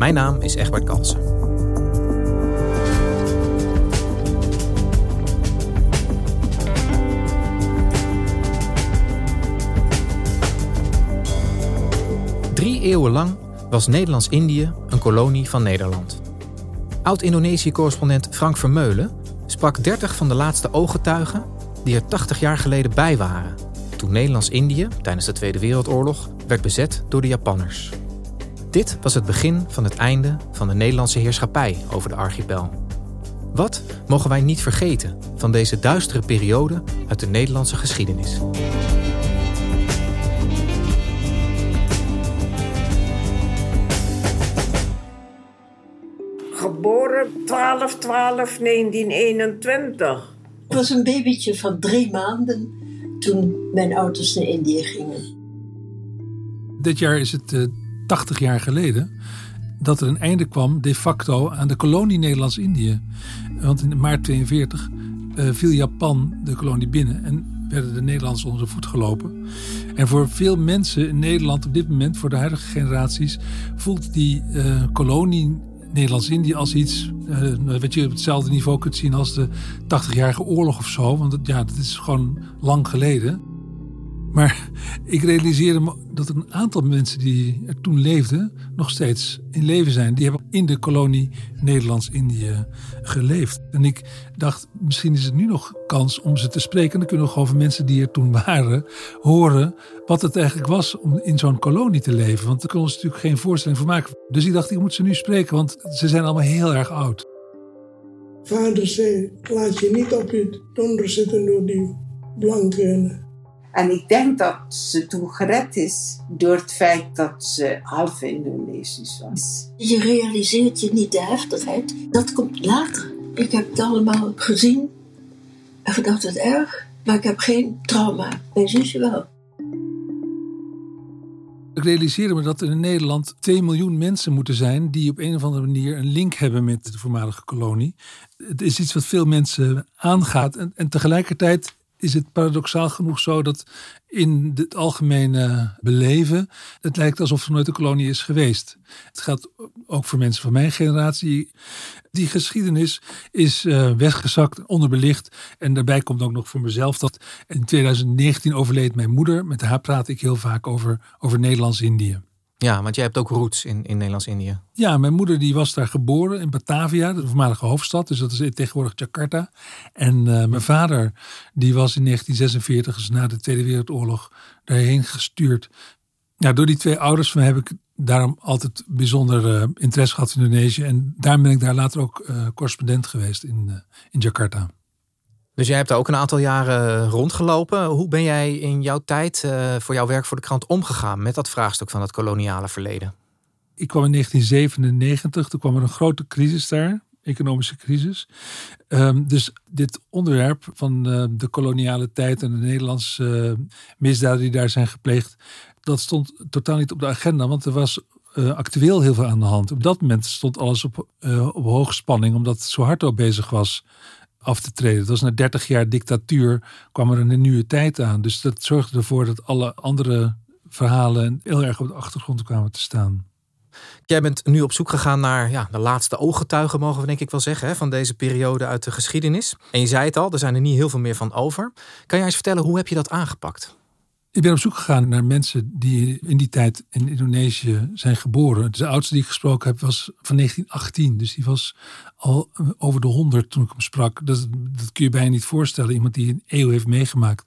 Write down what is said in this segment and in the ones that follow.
Mijn naam is Egbert Kalsen. Drie eeuwen lang was Nederlands-Indië een kolonie van Nederland. Oud-Indonesië-correspondent Frank Vermeulen sprak 30 van de laatste ooggetuigen die er 80 jaar geleden bij waren toen Nederlands-Indië tijdens de Tweede Wereldoorlog werd bezet door de Japanners. Dit was het begin van het einde van de Nederlandse heerschappij over de archipel. Wat mogen wij niet vergeten van deze duistere periode uit de Nederlandse geschiedenis? Geboren 12-12-1921. Ik was een babytje van drie maanden toen mijn ouders naar Indië gingen. Dit jaar is het uh, 80 jaar geleden dat er een einde kwam de facto aan de kolonie Nederlands-Indië. Want in maart 42 uh, viel Japan de kolonie binnen en werden de Nederlanders onder de voet gelopen. En voor veel mensen in Nederland op dit moment, voor de huidige generaties, voelt die uh, kolonie Nederlands-Indië als iets uh, wat je op hetzelfde niveau kunt zien als de 80-jarige oorlog of zo. Want ja, dat is gewoon lang geleden. Maar ik realiseerde me dat een aantal mensen die er toen leefden, nog steeds in leven zijn. Die hebben in de kolonie Nederlands-Indië geleefd. En ik dacht, misschien is het nu nog kans om ze te spreken. Dan kunnen we gewoon van mensen die er toen waren horen wat het eigenlijk was om in zo'n kolonie te leven. Want daar kunnen we ons natuurlijk geen voorstelling van maken. Dus ik dacht, ik moet ze nu spreken, want ze zijn allemaal heel erg oud. Vader zei, laat je niet op je donder zitten door die blanken. En ik denk dat ze toen gered is door het feit dat ze half Indonesisch was. Je realiseert je niet de heftigheid. Dat komt later. Ik heb het allemaal gezien en gedacht het erg, maar ik heb geen trauma. Mijn zusje wel. Ik realiseerde me dat er in Nederland 2 miljoen mensen moeten zijn die op een of andere manier een link hebben met de voormalige kolonie. Het is iets wat veel mensen aangaat en, en tegelijkertijd is het paradoxaal genoeg zo dat in het algemene beleven het lijkt alsof er nooit een kolonie is geweest. Het gaat ook voor mensen van mijn generatie. Die geschiedenis is uh, weggezakt, onderbelicht. En daarbij komt ook nog voor mezelf dat in 2019 overleed mijn moeder. Met haar praat ik heel vaak over, over Nederlands-Indië. Ja, want jij hebt ook roots in, in Nederlands-Indië. Ja, mijn moeder die was daar geboren in Batavia, de voormalige hoofdstad. Dus dat is tegenwoordig Jakarta. En uh, mijn vader die was in 1946, dus na de Tweede Wereldoorlog, daarheen gestuurd. Ja, door die twee ouders van heb ik daarom altijd bijzonder uh, interesse gehad in Indonesië. En daarom ben ik daar later ook uh, correspondent geweest in, in Jakarta. Dus jij hebt daar ook een aantal jaren rondgelopen. Hoe ben jij in jouw tijd uh, voor jouw werk voor de krant omgegaan met dat vraagstuk van het koloniale verleden? Ik kwam in 1997, toen kwam er een grote crisis daar, economische crisis. Um, dus dit onderwerp van uh, de koloniale tijd en de Nederlandse misdaden die daar zijn gepleegd, dat stond totaal niet op de agenda, want er was actueel heel veel aan de hand. Op dat moment stond alles op, uh, op hoge spanning, omdat Suharto bezig was af te treden. Dat was na 30 jaar dictatuur kwam er een nieuwe tijd aan. Dus dat zorgde ervoor dat alle andere verhalen heel erg op de achtergrond kwamen te staan. Jij bent nu op zoek gegaan naar ja, de laatste ooggetuigen, mogen we denk ik wel zeggen, hè, van deze periode uit de geschiedenis. En je zei het al, er zijn er niet heel veel meer van over. Kan jij eens vertellen, hoe heb je dat aangepakt? Ik ben op zoek gegaan naar mensen die in die tijd in Indonesië zijn geboren. De oudste die ik gesproken heb was van 1918. Dus die was al over de 100 toen ik hem sprak. Dat, dat kun je bijna niet voorstellen. Iemand die een eeuw heeft meegemaakt.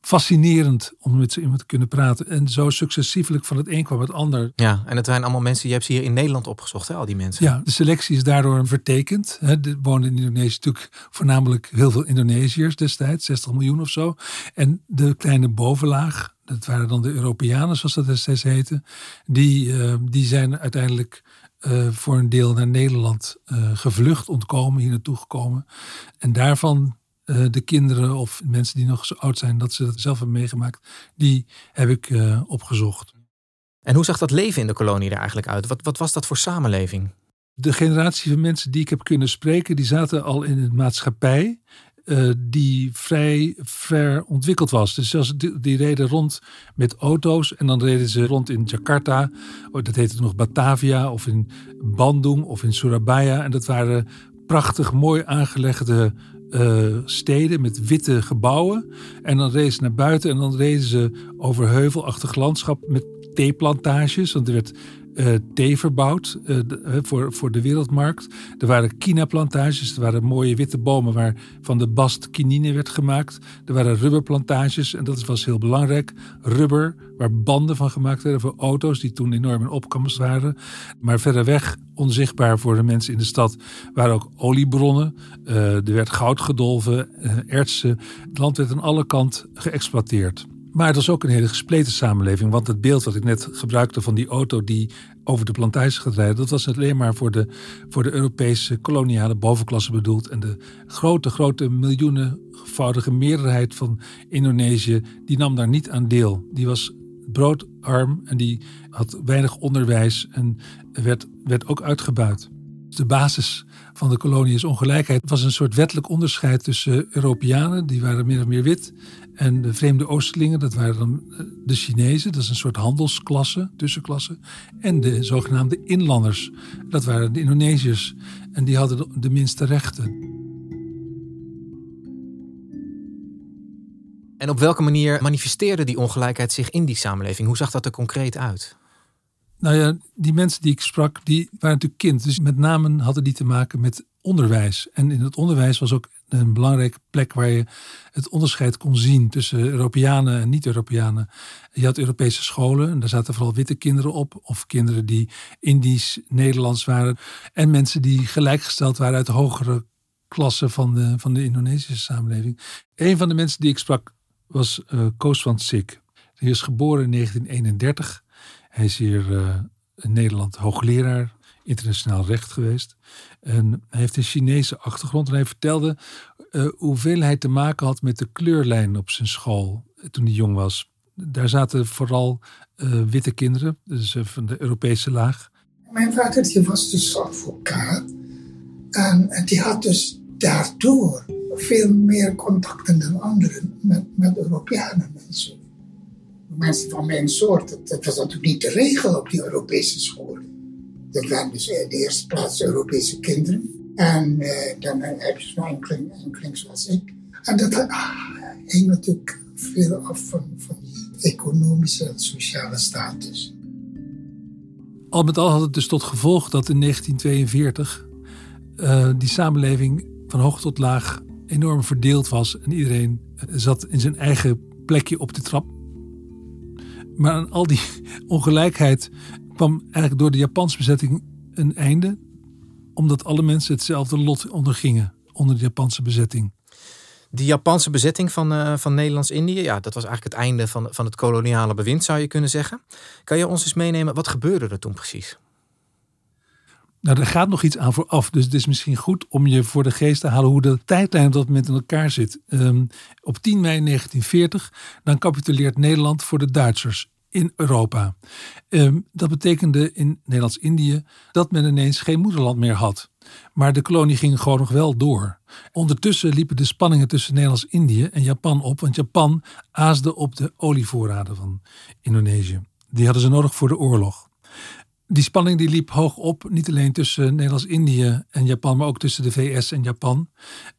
Fascinerend om met zo iemand te kunnen praten. En zo successievelijk van het een kwam het ander. Ja, en het zijn allemaal mensen, je hebt ze hier in Nederland opgezocht, hè, al die mensen. Ja, de selectie is daardoor vertekend. Er woonden in Indonesië natuurlijk voornamelijk heel veel Indonesiërs destijds. 60 miljoen of zo. En de kleine bovenlaag, dat waren dan de Europeanen zoals dat destijds heette. Die, uh, die zijn uiteindelijk eh, voor een deel naar Nederland uh, gevlucht, ontkomen, hier naartoe gekomen. En daarvan uh, de kinderen of mensen die nog zo oud zijn dat ze dat zelf hebben meegemaakt, die heb ik opgezocht. En hoe zag dat leven in de kolonie er eigenlijk uit? Wat, wat was dat voor samenleving? De generatie van mensen die ik heb kunnen spreken, die zaten al in een maatschappij uh, die vrij ver ontwikkeld was. Dus als die, reden rond met auto's en dan reden ze rond in Jakarta, oh, dat heette nog Batavia, of in Bandung of in Surabaya. En dat waren prachtig mooi aangelegde uh, steden met witte gebouwen. En dan reden ze naar buiten en dan reden ze over heuvelachtig landschap met theeplantages. Want er werd uh, thee verbouwd uh, voor, voor de wereldmarkt. Er waren kinaplantages, er waren mooie witte bomen waar van de bast kinine werd gemaakt. Er waren rubberplantages en dat was heel belangrijk. Rubber, waar banden van gemaakt werden voor auto's die toen enorm in opkomst waren. Maar verder weg, onzichtbaar voor de mensen in de stad, waren ook oliebronnen. Er werd goud gedolven, ertsen. Het land werd aan alle kanten geëxploiteerd. Maar het was ook een hele gespleten samenleving. Want het beeld wat ik net gebruikte van die auto die over de plantage gaat rijden, dat was alleen maar voor de, voor de Europese koloniale bovenklasse bedoeld. En de grote, grote miljoenenvoudige meerderheid van Indonesië, die nam daar niet aan deel. Die was broodarm en die had weinig onderwijs en werd, werd ook uitgebuit. De basis van de kolonie is ongelijkheid. Het was een soort wettelijk onderscheid tussen Europeanen, die waren meer of meer wit, en de vreemde Oosterlingen, dat waren dan eh, de Chinezen, dat is een soort handelsklasse, tussenklasse. En de zogenaamde inlanders, dat waren de Indonesiërs. En die hadden de minste rechten. En op welke manier manifesteerde die ongelijkheid zich in die samenleving? Hoe zag dat er concreet uit? Nou ja, die mensen die ik sprak, die waren natuurlijk kind. Dus met name hadden die te maken met onderwijs. En in het onderwijs was ook een belangrijke plek waar je het onderscheid kon zien tussen Europeanen en niet-Europeanen. Je had Europese scholen en daar zaten vooral witte kinderen op, of kinderen die Indisch, Nederlands waren. En mensen die gelijkgesteld waren uit de hogere klasse van de, van de Indonesische samenleving. Een van de mensen die ik sprak was uh, Koos van Sik. Hij is geboren in 1931. Hij is hier uh, in Nederland hoogleraar internationaal recht geweest. En hij heeft een Chinese achtergrond. En hij vertelde uh, hoeveel hij te maken had met de kleurlijn op zijn school toen hij jong was. Daar zaten vooral witte kinderen, dus van de Europese laag. Mijn vader die was dus advocaat. En, en die had dus daardoor veel meer contacten dan anderen met, met Europeanen en zo. Mensen van mijn soort, dat, was natuurlijk niet de regel op die Europese scholen. Dat waren dus in de eerste plaats Europese kinderen. En uh, dan heb je zo'n enkeling, zoals ik. En dat ah, hing natuurlijk veel af van, van die economische en sociale status. Al met al had het dus tot gevolg dat in 1942 uh, die samenleving van hoog tot laag enorm verdeeld was. En iedereen eh, zat in zijn eigen plekje op de trap. Maar aan al die ongelijkheid kwam eigenlijk door de Japanse bezetting een einde. Omdat alle mensen hetzelfde lot ondergingen onder de Japanse bezetting. Die Japanse bezetting van, uh, van Nederlands-Indië, ja, dat was eigenlijk het einde van, van het koloniale bewind, zou je kunnen zeggen. Kan je ons eens meenemen, wat gebeurde er toen precies? Nou, er gaat nog iets aan vooraf. Dus het is misschien goed om je voor de geest te halen hoe de tijdlijn dat moment in elkaar zit. Um, op 10 mei 1940, dan capituleert Nederland voor de Duitsers in Europa. Um, dat betekende in Nederlands-Indië dat men ineens geen moederland meer had. Maar de kolonie ging gewoon nog wel door. Ondertussen liepen de spanningen tussen Nederlands-Indië en Japan op, want Japan aasde op de olievoorraden van Indonesië. Die hadden ze nodig voor de oorlog die spanning die liep hoog op, niet alleen tussen Nederlands-Indië en Japan, maar ook tussen de VS en Japan.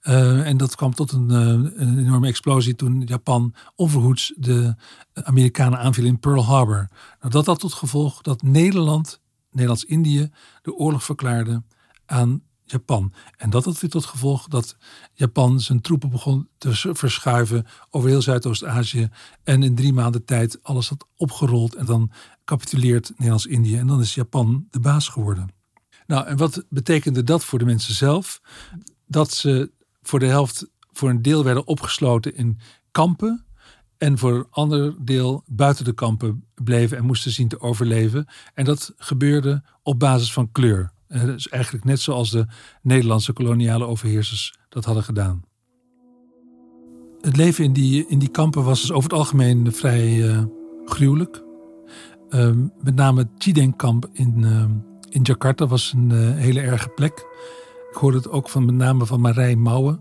Uh, en dat kwam tot een, uh, een, enorme explosie toen Japan onverhoeds de Amerikanen aanviel in Pearl Harbor. Nou, dat had tot gevolg dat Nederland, Nederlands-Indië, de oorlog verklaarde aan Japan. En dat had weer tot gevolg dat Japan zijn troepen begon te verschuiven over heel Zuidoost-Azië. En in drie maanden tijd alles had opgerold. En dan capituleert Nederlands-Indië. En dan is Japan de baas geworden. Nou, en wat betekende dat voor de mensen zelf? Dat ze voor de helft, voor een deel werden opgesloten in kampen. En voor een ander deel buiten de kampen bleven en moesten zien te overleven. En dat gebeurde op basis van kleur. Dus eigenlijk net zoals de Nederlandse koloniale overheersers dat hadden gedaan. Het leven in die, in die kampen was dus over het algemeen vrij uh, gruwelijk. Uh, met name het Chideng-kamp in, uh, in Jakarta was een hele erge plek. Ik hoorde het ook van met name van Marij Mouwen.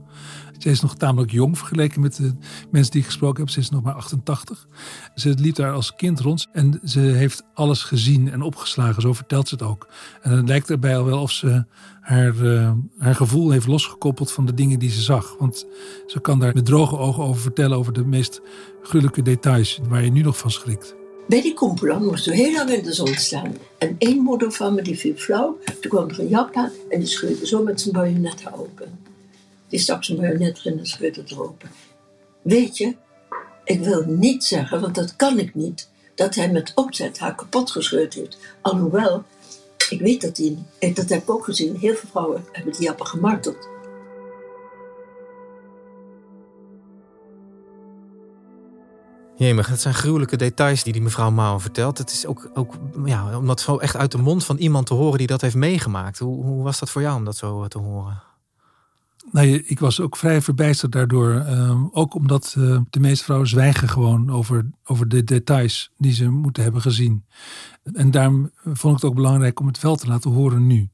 Zij is nog tamelijk jong vergeleken met de mensen die ik gesproken heb. Ze is nog maar 88. Ze liep daar als kind rond en ze heeft alles gezien en opgeslagen. Zo vertelt ze het ook. En het lijkt erbij al wel of ze haar, uh, haar gevoel heeft losgekoppeld van de dingen die ze zag. Want ze kan daar met droge ogen over vertellen over de meest gruwelijke details waar je nu nog van schrikt. Bij die kompelan moesten we heel lang in de zon staan. En één moeder van me die viel flauw. Toen kwam er een Japan en die scheurde zo met zijn bajonet open. Die stak zijn bajonet erin en het open. Weet je, ik wil niet zeggen, want dat kan ik niet, dat hij met opzet haar kapot gescheurd heeft. Alhoewel, ik weet dat hij, dat heb ik ook gezien, heel veel vrouwen hebben die Japan gemarteld. Jemig, het zijn gruwelijke details die die mevrouw Mouwen vertelt. Het is ook, ook ja, om dat zo echt uit de mond van iemand te horen die dat heeft meegemaakt. Hoe, hoe was dat voor jou om dat zo te horen? Nou, ik was ook vrij verbijsterd daardoor. Uh, ook omdat uh, de meeste vrouwen zwijgen gewoon over, over de details die ze moeten hebben gezien. En daarom vond ik het ook belangrijk om het wel te laten horen nu.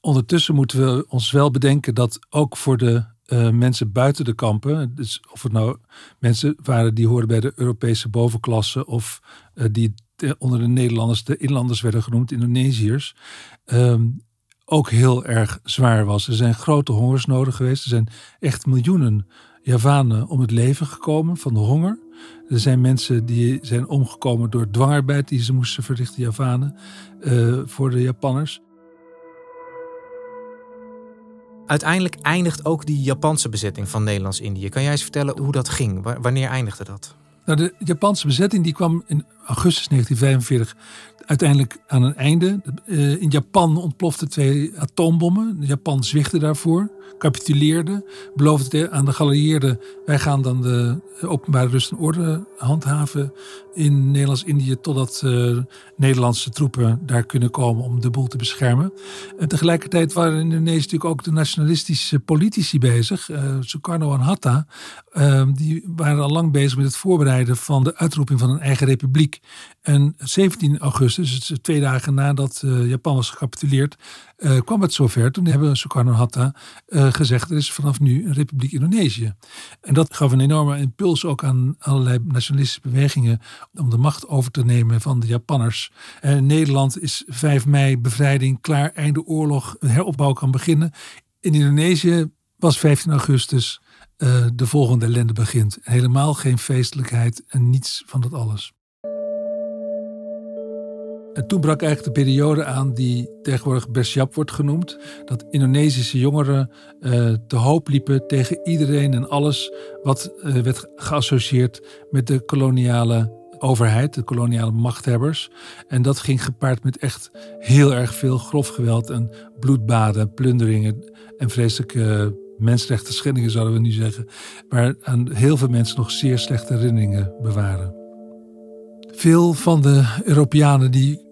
Ondertussen moeten we ons wel bedenken dat ook voor de uh, mensen buiten de kampen, dus of het nou mensen waren die hoorden bij de Europese bovenklasse of uh, die onder de Nederlanders de inlanders werden genoemd, Indonesiërs, ehm, ook heel erg zwaar was. Er zijn grote hongersnoden geweest. Er zijn echt miljoenen Javanen om het leven gekomen van de honger. Er zijn mensen die zijn omgekomen door dwangarbeid die ze moesten verrichten, Javanen, uh, voor de Japanners. Uiteindelijk eindigt ook die Japanse bezetting van Nederlands-Indië. Kan jij eens vertellen hoe dat ging? Wanneer eindigde dat? Nou, de Japanse bezetting die kwam in augustus 1945 uiteindelijk aan een einde. Uh, in Japan ontploften twee atoombommen. Japan zwichtte daarvoor, capituleerde, beloofde aan de geallieerden: wij gaan dan de openbare rust en orde handhaven in Nederlands-Indië totdat uh, Nederlandse troepen daar kunnen komen om de boel te beschermen. En tegelijkertijd waren in Indonesië natuurlijk ook de nationalistische politici bezig. Uh, Sukarno en Hatta, die waren al lang bezig met het voorbereiden van de uitroeping van een eigen republiek. En 17 augustus, dus twee dagen nadat uh, Japan was gecapituleerd, uh, kwam het zover. Toen hebben Sukarno Hatta uh, gezegd: er is vanaf nu een Republiek Indonesië. En dat gaf een enorme impuls ook aan allerlei nationalistische bewegingen om de macht over te nemen van de Japanners. En Nederland is 5 mei bevrijding, klaar, einde oorlog, heropbouw kan beginnen. In Indonesië was 15 augustus de volgende ellende begint. Helemaal geen feestelijkheid en niets van dat alles. En toen brak eigenlijk de periode aan die tegenwoordig Bersiap wordt genoemd. Dat Indonesische jongeren uh, te hoop liepen tegen iedereen en alles wat uh, werd geassocieerd met de koloniale overheid, de koloniale machthebbers. En dat ging gepaard met echt heel erg veel grof geweld en bloedbaden, plunderingen en vreselijke mensenrechten schendingen zouden we nu zeggen. Waar aan heel veel mensen nog zeer slechte herinneringen bewaren. Veel van de Europeanen die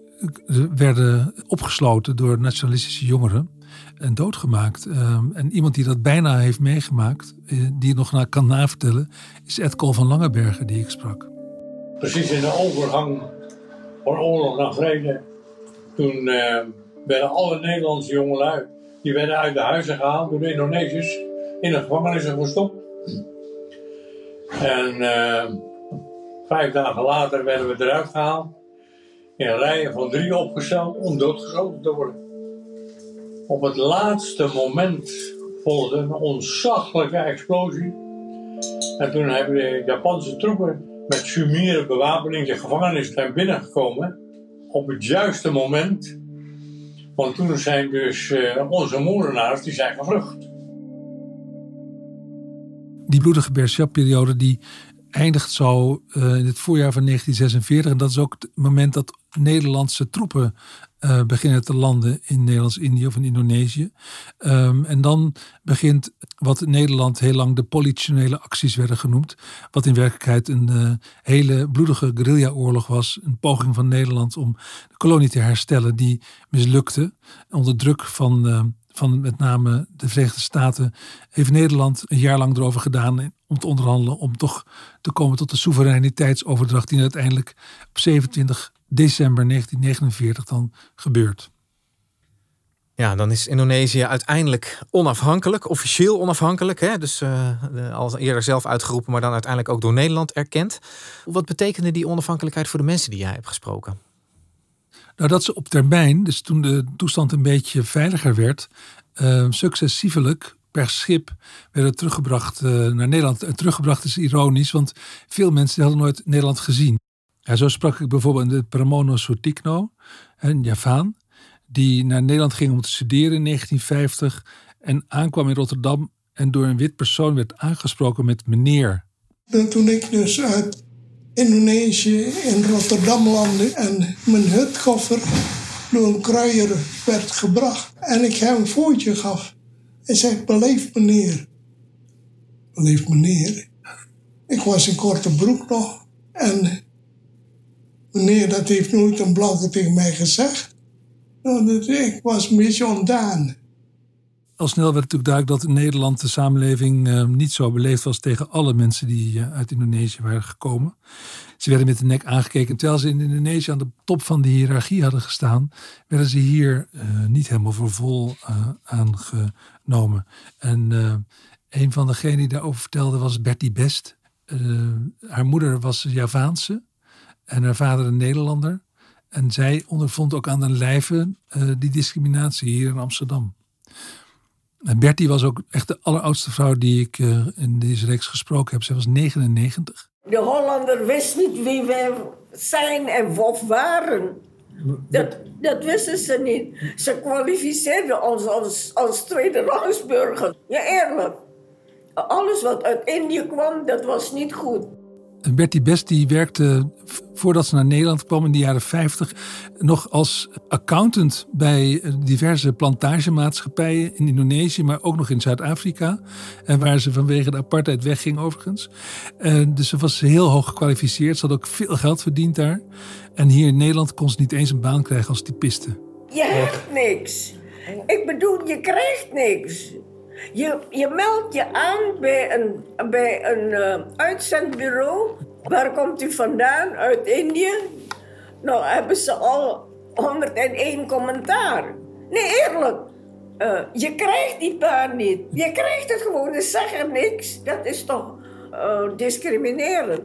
werden opgesloten door nationalistische jongeren en doodgemaakt. Ehm, en iemand die dat bijna heeft meegemaakt, eh, die het nog kan navertellen, is Ed Kool van Langenbergen, die ik sprak. Precies in de overgang van oorlog naar vrede, toen uh, werden alle Nederlandse jongelui, die werden uit de huizen gehaald door de Indonesiërs, in de gevangenissen gestopt. En uh, vijf dagen later werden we eruit gehaald in rijen van drie opgesteld om doodgeschoten te worden. Op het laatste moment volgde een ontzaglijke explosie. En toen hebben de Japanse troepen met sumiere bewapening de gevangenis zijn binnengekomen. Op het juiste moment. Want toen zijn dus uh, onze moordenaars die zijn gevlucht. Die bloedige Berchap-periode die eindigt zo uh, in het voorjaar van 1946. En dat is ook het moment dat Nederlandse troepen uh, beginnen te landen in Nederlands-Indië of in Indonesië. Um, en dan begint wat Nederland heel lang de politionele acties werden genoemd. Wat in werkelijkheid een uh, hele bloedige guerrilla-oorlog was. Een poging van Nederland om de kolonie te herstellen die mislukte. Onder druk van, uh, van met name de Verenigde Staten heeft Nederland een jaar lang erover gedaan om te onderhandelen. Om toch te komen tot de soevereiniteitsoverdracht die uiteindelijk op 27 december 1949 dan gebeurt. Ja, dan is Indonesië uiteindelijk onafhankelijk, officieel onafhankelijk. Hè? Dus uh, al eerder zelf uitgeroepen, maar dan uiteindelijk ook door Nederland erkend. Wat betekende die onafhankelijkheid voor de mensen die jij hebt gesproken? Nou, dat ze op termijn, dus toen de toestand een beetje veiliger werd, uh, successievelijk per schip werden teruggebracht uh, naar Nederland. En teruggebracht is ironisch, want veel mensen hadden nooit Nederland gezien. Ja, zo sprak ik bijvoorbeeld de Pramono Sutikno, een Javaan, die naar Nederland ging om te studeren in 1950 en aankwam in Rotterdam en door een wit persoon werd aangesproken met meneer. En toen ik dus uit Indonesië in Rotterdam landde en mijn hutkoffer door een kruier werd gebracht en ik hem een voetje gaf. Hij zei, beleef meneer. Beleef meneer. Ik was in korte broek nog en meneer, dat heeft nooit een blanke tegen mij gezegd. Nou, ik was een beetje ontdaan. Al snel werd natuurlijk duidelijk dat in Nederland de samenleving uh, niet zo beleefd was tegen alle mensen die uh, uit Indonesië waren gekomen. Ze werden met de nek aangekeken. Terwijl ze in Indonesië aan de top van de hiërarchie hadden gestaan, werden ze hier uh, niet helemaal voor vol aangenomen. En een van degenen die daarover vertelde was Bertie Best. haar moeder was Javaanse en haar vader een Nederlander. En zij ondervond ook aan de lijve uh, die discriminatie hier in Amsterdam. En Bertie was ook echt de alleroudste vrouw die ik uh, in deze reeks gesproken heb. Zij was 99. De Hollander wist niet wie wij zijn en of waren. Dat, dat wisten ze niet. Ze kwalificeerden ons als, als tweede. Ja, eerlijk. Alles wat uit Indië kwam, dat was niet goed. Bertie Best die werkte voordat ze naar Nederland kwam in de jaren 50 nog als accountant bij diverse plantagemaatschappijen in Indonesië, maar ook nog in Zuid-Afrika. En waar ze vanwege de apartheid wegging overigens. En dus ze was heel hoog gekwalificeerd. Ze had ook veel geld verdiend daar. En hier in Nederland kon ze niet eens een baan krijgen als typiste. Je hebt niks. Ik bedoel, je krijgt niks. Je, je meldt je aan bij een, bij een uh, uitzendbureau. Waar komt u vandaan? Uit Indië? Nou, hebben ze al 101 commentaar. Nee, eerlijk. Uh, je krijgt die baan niet. Je krijgt het gewoon, dus zeg er niks. Dat is toch uh, discriminerend.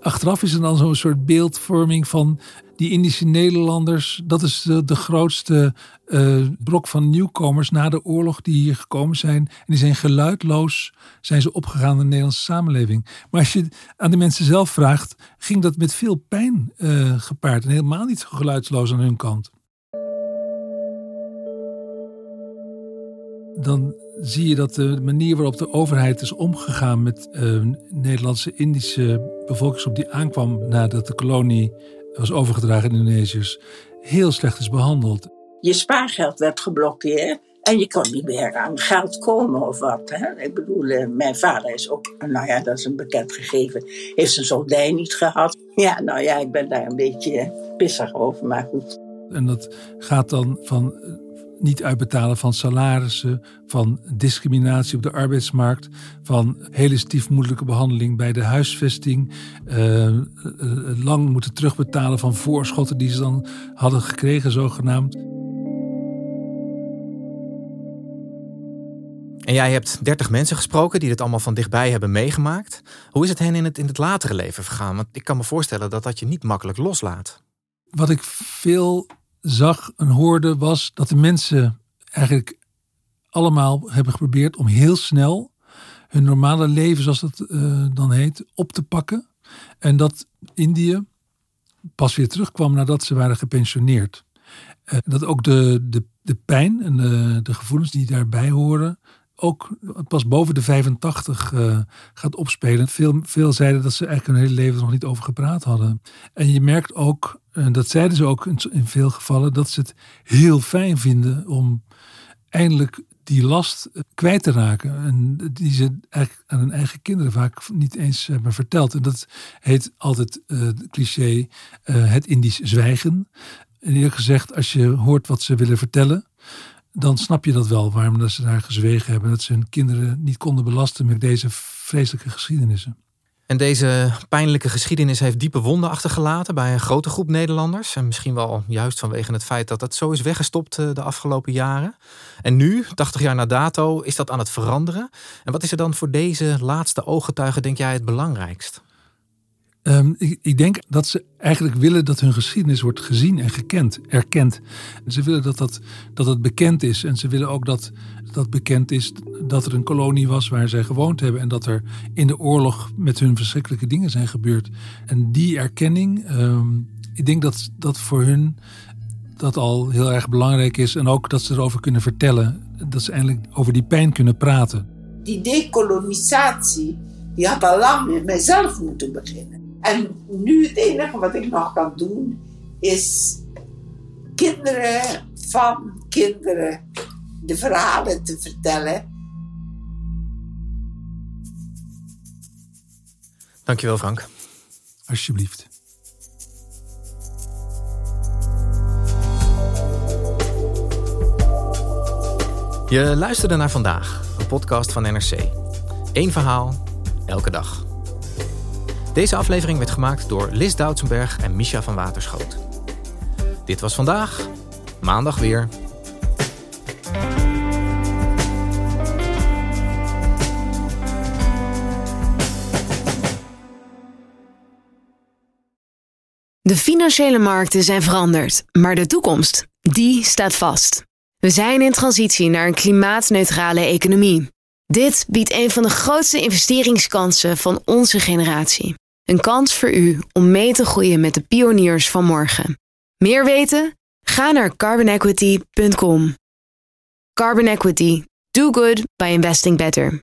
Achteraf is er dan zo'n soort beeldvorming van die Indische Nederlanders, dat is de, grootste uh, blok van nieuwkomers na de oorlog die hier gekomen zijn. En die zijn geluidloos, zijn ze opgegaan in de Nederlandse samenleving. Maar als je aan de mensen zelf vraagt, ging dat met veel pijn uh, gepaard. En helemaal niet geluidsloos aan hun kant. Dan zie je dat de manier waarop de overheid is omgegaan met uh, Nederlandse Indische bevolkingsgroep die aankwam nadat de kolonie was overgedragen aan Indonesiërs, heel slecht is behandeld. Je spaargeld werd geblokkeerd en je kon niet meer aan geld komen of wat. Hè? Ik bedoel, eh, mijn vader is ook, nou ja, dat is een bekend gegeven, heeft zijn soldij niet gehad. Ja, nou ja, ik ben daar een beetje pissig over, maar goed. En dat gaat dan van niet uitbetalen van salarissen, van discriminatie op de arbeidsmarkt, van hele stiefmoedelijke behandeling bij de huisvesting, uh, lang moeten terugbetalen van voorschotten die ze dan hadden gekregen, zogenaamd. En jij hebt 30 mensen gesproken die dit allemaal van dichtbij hebben meegemaakt. Hoe is het hen in het, in het latere leven vergaan? Want ik kan me voorstellen dat dat je niet makkelijk loslaat. Wat ik veel zag en hoorde was dat de mensen eigenlijk allemaal hebben geprobeerd om heel snel hun normale leven, zoals dat uh, dan heet, op te pakken. En dat Indië pas weer terugkwam nadat ze waren gepensioneerd. Uh, dat ook de, de, de pijn en de, de gevoelens die daarbij horen ook pas boven de 85 uh, gaat opspelen. Veel, veel zeiden dat ze eigenlijk hun hele leven nog niet over gepraat hadden. En je merkt ook, en dat zeiden ze ook in, veel gevallen, dat ze het heel fijn vinden om eindelijk die last eh, kwijt te raken. En die ze eigenlijk aan hun eigen kinderen vaak niet eens hebben verteld. En dat heet altijd uh, cliché het Indisch zwijgen. En eerlijk gezegd, als je hoort wat ze willen vertellen, dan snap je dat wel, waarom dat ze daar gezwegen hebben. Dat ze hun kinderen niet konden belasten met deze vreselijke geschiedenissen. En deze pijnlijke geschiedenis heeft diepe wonden achtergelaten bij een grote groep Nederlanders. En misschien wel juist vanwege het feit dat dat zo is weggestopt eh, de afgelopen jaren. En nu, 80 jaar na dato, is dat aan het veranderen. En wat is er dan voor deze laatste ooggetuigen, denk jij, het belangrijkst? Um, ik, denk dat ze eigenlijk willen dat hun geschiedenis wordt gezien en gekend, erkend. Ze willen dat, dat, dat het bekend is. En ze willen ook dat dat bekend is dat er een kolonie was waar zij gewoond hebben. En dat er in de oorlog met hun verschrikkelijke dingen zijn gebeurd. En die erkenning, um, ik denk dat dat voor hun dat al heel erg belangrijk is. En ook dat ze erover kunnen vertellen. Dat ze eindelijk over die pijn kunnen praten. Die dekolonisatie, die had al lang met mijzelf moeten beginnen. En nu het enige wat ik nog kan doen is kinderen van kinderen de verhalen te vertellen. Dankjewel Frank. Alsjeblieft. Je luisterde naar vandaag, een podcast van NRC. Eén verhaal, elke dag. Deze aflevering werd gemaakt door Lis Doutsenberg en Misha van Waterschoot. Dit was vandaag, maandag weer. De financiële markten zijn veranderd, maar de toekomst, die staat vast. We zijn in transitie naar een klimaatneutrale economie. Dit biedt een van de grootste investeringskansen van onze generatie. Een kans voor u om mee te groeien met de pioniers van morgen. Meer weten? Ga naar carbonequity.com. Carbon Equity. Do good by investing better.